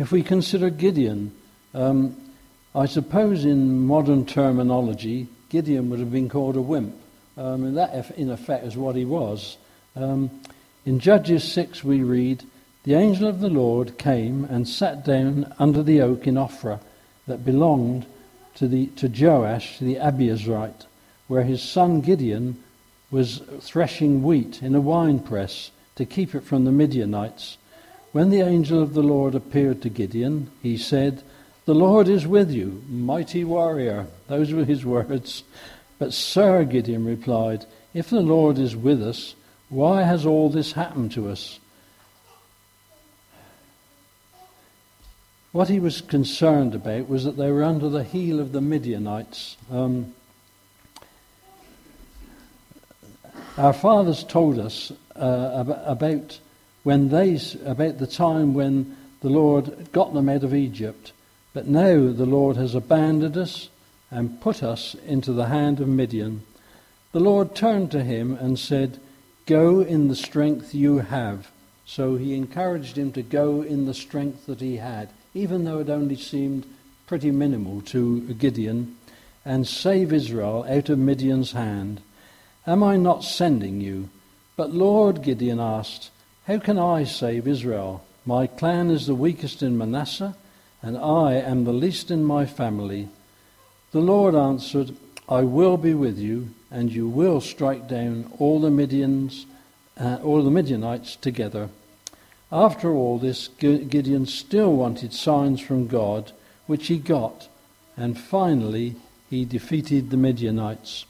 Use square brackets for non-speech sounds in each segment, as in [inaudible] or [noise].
If we consider Gideon, um, I suppose in modern terminology, Gideon would have been called a wimp. Um, and that, in effect, is what he was. Um, in Judges 6, we read, The angel of the Lord came and sat down under the oak in Ophrah that belonged to, the, to Joash the Abiezrite, where his son Gideon was threshing wheat in a winepress to keep it from the Midianites. When the angel of the Lord appeared to Gideon, he said, The Lord is with you, mighty warrior. Those were his [laughs] words. But, Sir, Gideon replied, If the Lord is with us, why has all this happened to us? What he was concerned about was that they were under the heel of the Midianites. Um, our fathers told us uh, about when they, about the time when the Lord got them out of Egypt. But now the Lord has abandoned us and put us into the hand of Midian. The Lord turned to him and said, Go in the strength you have. So he encouraged him to go in the strength that he had, even though it only seemed pretty minimal to Gideon, and save Israel out of Midian's hand. Am I not sending you? But Lord, Gideon asked, how can I save Israel? My clan is the weakest in Manasseh, and I am the least in my family. The Lord answered, I will be with you, and you will strike down all the Midians, uh, all the Midianites together. After all this, Gideon still wanted signs from God, which he got, and finally he defeated the Midianites.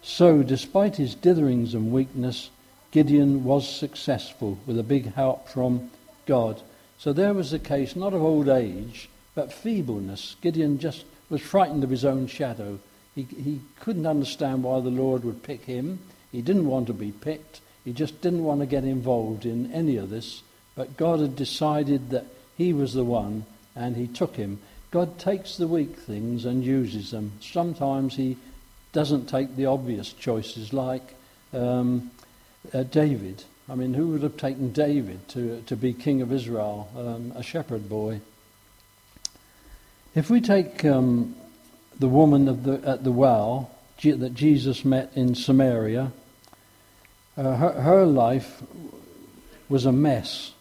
So, despite his ditherings and weakness, Gideon was successful with a big help from God. So there was a case not of old age, but feebleness. Gideon just was frightened of his own shadow. He, he couldn't understand why the Lord would pick him. He didn't want to be picked. He just didn't want to get involved in any of this. But God had decided that he was the one, and he took him. God takes the weak things and uses them. Sometimes he doesn't take the obvious choices, like um, uh, David. I mean, who would have taken David to, to be king of Israel, um, a shepherd boy? If we take um, the woman the, at the well that Jesus met in Samaria, uh, her, her life was a mess.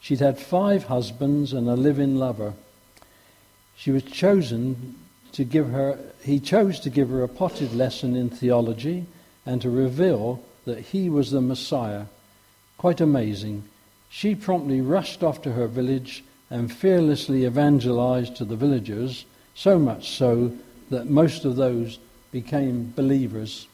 She'd had five husbands and a living lover. She was chosen to give her, he chose to give her a potted lesson in theology and to reveal that he was the Messiah. Quite amazing. She promptly rushed off to her village and fearlessly evangelized to the villagers, so much so that most of those became believers.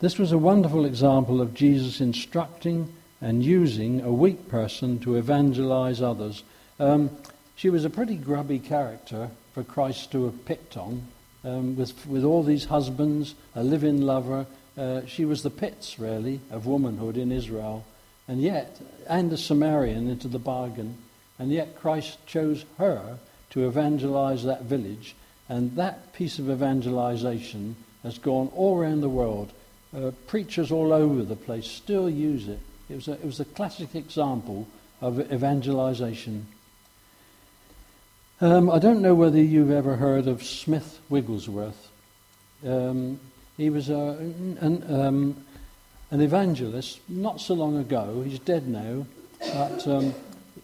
This was a wonderful example of Jesus instructing and using a weak person to evangelize others. Um, she was a pretty grubby character for Christ to have picked on, um, with, with all these husbands, a living lover, uh, she was the pits, really, of womanhood in Israel, and yet, and a Samaritan into the bargain, and yet Christ chose her to evangelize that village, and that piece of evangelization has gone all around the world. Uh, preachers all over the place still use it. It was, a, it was a classic example of evangelization. Um, I don't know whether you've ever heard of Smith Wigglesworth. Um, he was a, an, um, an evangelist not so long ago. He's dead now. But um,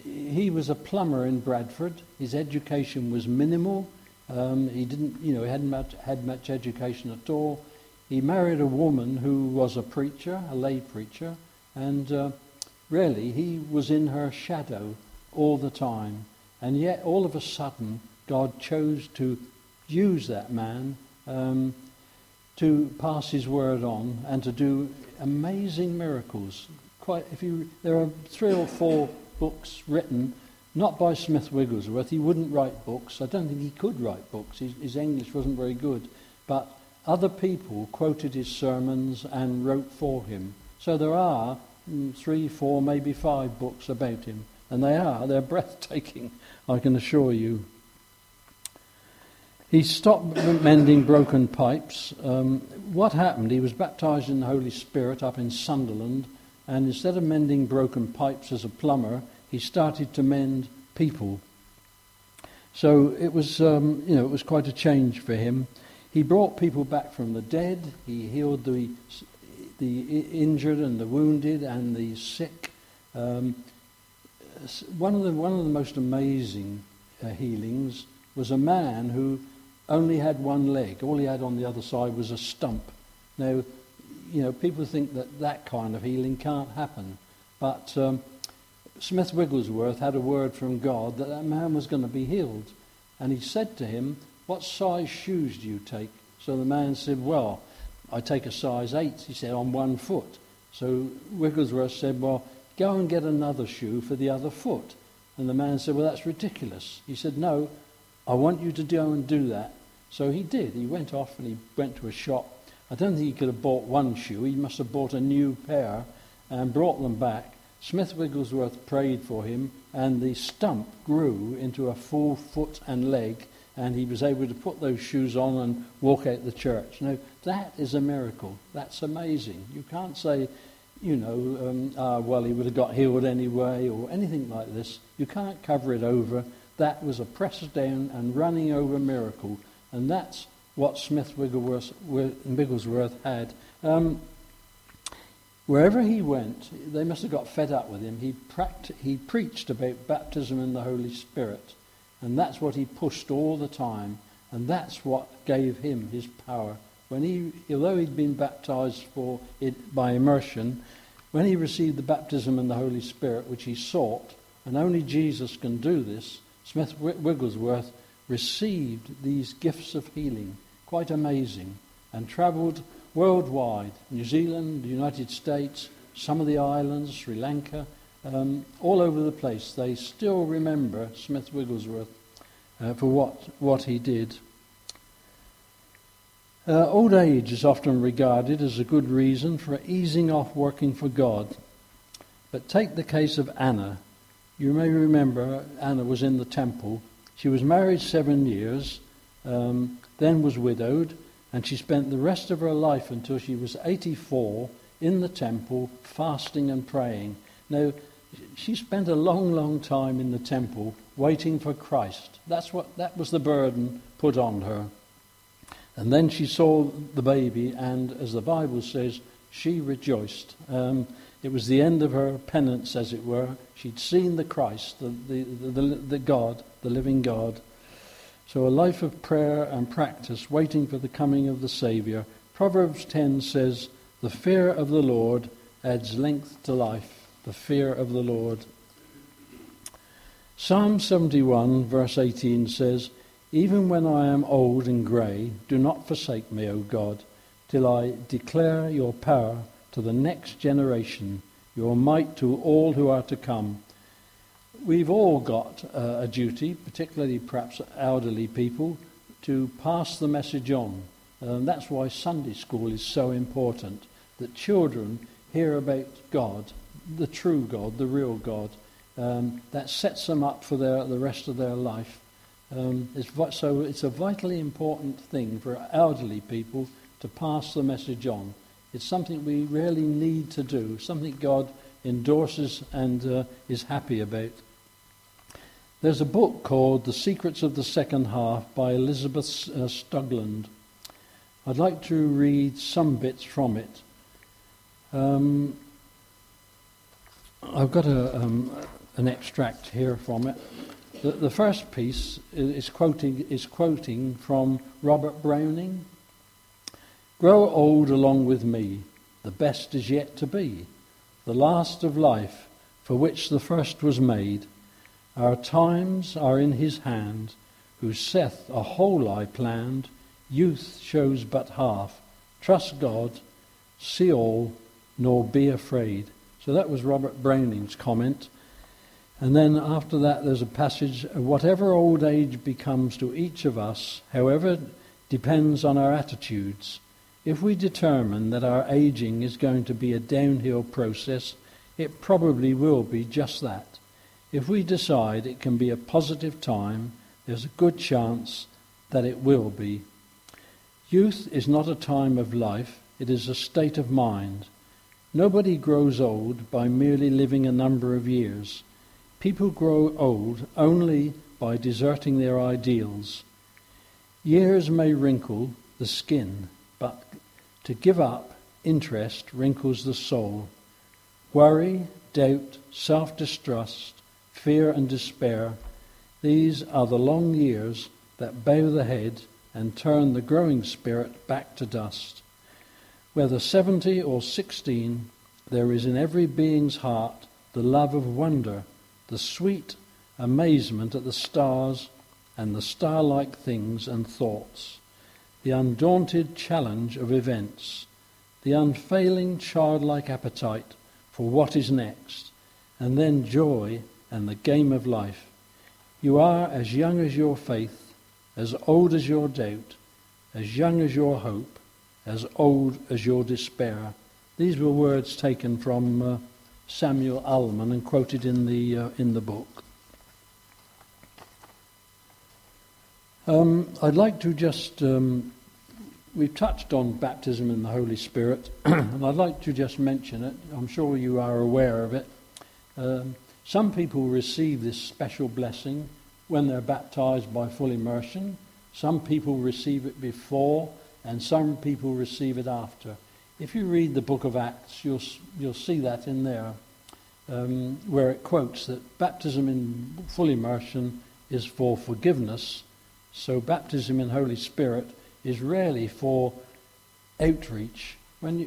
he was a plumber in Bradford. His education was minimal. Um, he didn't, you know, he hadn't much, had much education at all. He married a woman who was a preacher, a lay preacher, and uh, really he was in her shadow all the time. And yet, all of a sudden, God chose to use that man um, to pass his word on and to do amazing miracles. Quite, if you, there are three or four books written, not by Smith Wigglesworth. He wouldn't write books. I don't think he could write books. His, his English wasn't very good. But other people quoted his sermons and wrote for him. So there are mm, three, four, maybe five books about him. And they are, they're [laughs] breathtaking, I can assure you. He stopped mending broken pipes. Um, what happened? He was baptized in the Holy Spirit up in Sunderland, and instead of mending broken pipes as a plumber, he started to mend people. So it was, um, you know, it was quite a change for him. He brought people back from the dead. He healed the, the injured and the wounded and the sick. Um, one, of the, one of the most amazing uh, healings was a man who only had one leg. All he had on the other side was a stump. Now, you know, people think that that kind of healing can't happen. But um, Smith Wigglesworth had a word from God that that man was going to be healed. And he said to him, What size shoes do you take? So the man said, Well, I take a size 8. He said, On one foot. So Wigglesworth said, Well, go and get another shoe for the other foot. And the man said, Well, that's ridiculous. He said, No, I want you to go and do that. So he did. He went off and he went to a shop I don't think he could have bought one shoe. He must have bought a new pair and brought them back. Smith Wigglesworth prayed for him, and the stump grew into a full foot and leg, and he was able to put those shoes on and walk out the church. Now, that is a miracle. That's amazing. You can't say, you know, um, ah, well, he would have got healed anyway, or anything like this. You can't cover it over. That was a press down and running over miracle, and that's what Smith Wigglesworth had. Um, wherever he went, they must have got fed up with him. He, pract- he preached about baptism in the Holy Spirit, and that's what he pushed all the time, and that's what gave him his power. When he, although he'd been baptized for it by immersion, when he received the baptism in the Holy Spirit, which he sought, and only Jesus can do this, Smith Wigglesworth received these gifts of healing quite amazing, and travelled worldwide New Zealand, the United States, some of the islands, Sri Lanka, um, all over the place. They still remember Smith Wigglesworth uh, for what, what he did. Uh, old age is often regarded as a good reason for easing off working for God. But take the case of Anna. You may remember Anna was in the temple. She was married seven years. Um, then was widowed, and she spent the rest of her life until she was 84 in the temple, fasting and praying. Now, she spent a long, long time in the temple waiting for Christ. That's what that was the burden put on her. And then she saw the baby, and as the Bible says, she rejoiced. Um, it was the end of her penance, as it were. She'd seen the Christ, the, the, the, the God, the living God. So, a life of prayer and practice, waiting for the coming of the Saviour. Proverbs 10 says, The fear of the Lord adds length to life. The fear of the Lord. Psalm 71, verse 18 says, Even when I am old and grey, do not forsake me, O God, till I declare your power to the next generation, your might to all who are to come we've all got uh, a duty, particularly perhaps elderly people, to pass the message on. And that's why Sunday school is so important, that children hear about God, the true God, the real God. Um, that sets them up for their, the rest of their life. Um, it's, so it's a vitally important thing for elderly people to pass the message on. It's something we really need to do, something God endorses and uh, is happy about. There's a book called The Secrets of the Second Half by Elizabeth uh, Stugland. I'd like to read some bits from it. Um, I've got a, um, an extract here from it. The, the first piece is quoting, is quoting from Robert Browning. Grow old along with me, the best is yet to be, the last of life, for which the first was made our times are in his hand, who saith a whole I planned. Youth shows but half. Trust God, see all, nor be afraid. So that was Robert Browning's comment. And then after that, there's a passage whatever old age becomes to each of us, however, depends on our attitudes. If we determine that our aging is going to be a downhill process, it probably will be just that. If we decide it can be a positive time, there's a good chance that it will be. Youth is not a time of life, it is a state of mind. Nobody grows old by merely living a number of years. People grow old only by deserting their ideals. Years may wrinkle the skin, but to give up interest wrinkles the soul. Worry, doubt, self distrust, fear, and despair these are the long years that bow the head and turn the growing spirit back to dust. Whether 70 or 16, there is in every being's heart the love of wonder, the sweet amazement at the stars and the star like things and thoughts, the undaunted challenge of events, the unfailing childlike appetite for what is next, and then joy and the game of life. You are as young as your faith, as old as your doubt, as young as your hope, as old as your despair. These were words taken from uh, Samuel Ullman and quoted in the, uh, in the book. Um, I'd like to just, um, we've touched on baptism in the Holy Spirit, [clears throat] and I'd like to just mention it. I'm sure you are aware of it. Um, some people receive this special blessing when they're baptized by full immersion. Some people receive it before, and some people receive it after. If you read the book of Acts, you'll, you'll see that in there, um, where it quotes that baptism in full immersion is for forgiveness so baptism in Holy Spirit is really for outreach. When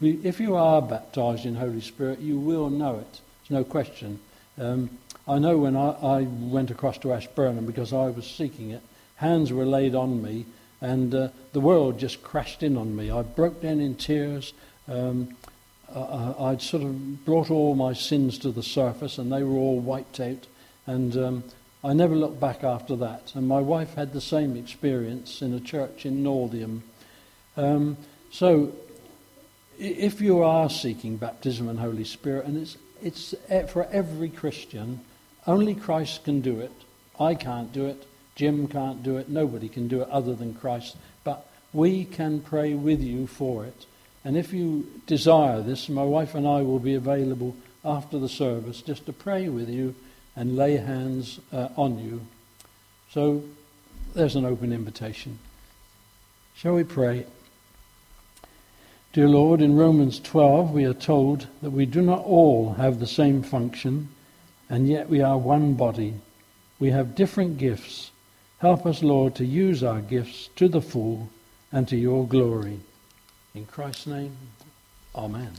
you, if you are baptized in Holy Spirit, you will know it. There's no question. Um, I know when I, I, went across to Ashburnham because I was seeking it, hands were laid on me, and uh, the world just crashed in on me. I broke down in tears. Um, I, I'd sort of brought all my sins to the surface, and they were all wiped out. And um, I never looked back after that. And my wife had the same experience in a church in Northiam. Um, so, if you are seeking baptism and Holy Spirit, and it's, it's for every Christian, only Christ can do it. I can't do it. Jim can't do it. Nobody can do it other than Christ. But we can pray with you for it. And if you desire this, my wife and I will be available after the service just to pray with you and lay hands uh, on you. So there's an open invitation. Shall we pray? Dear Lord, in Romans 12 we are told that we do not all have the same function, and yet we are one body. We have different gifts. Help us, Lord, to use our gifts to the full and to your glory. In Christ's name, Amen.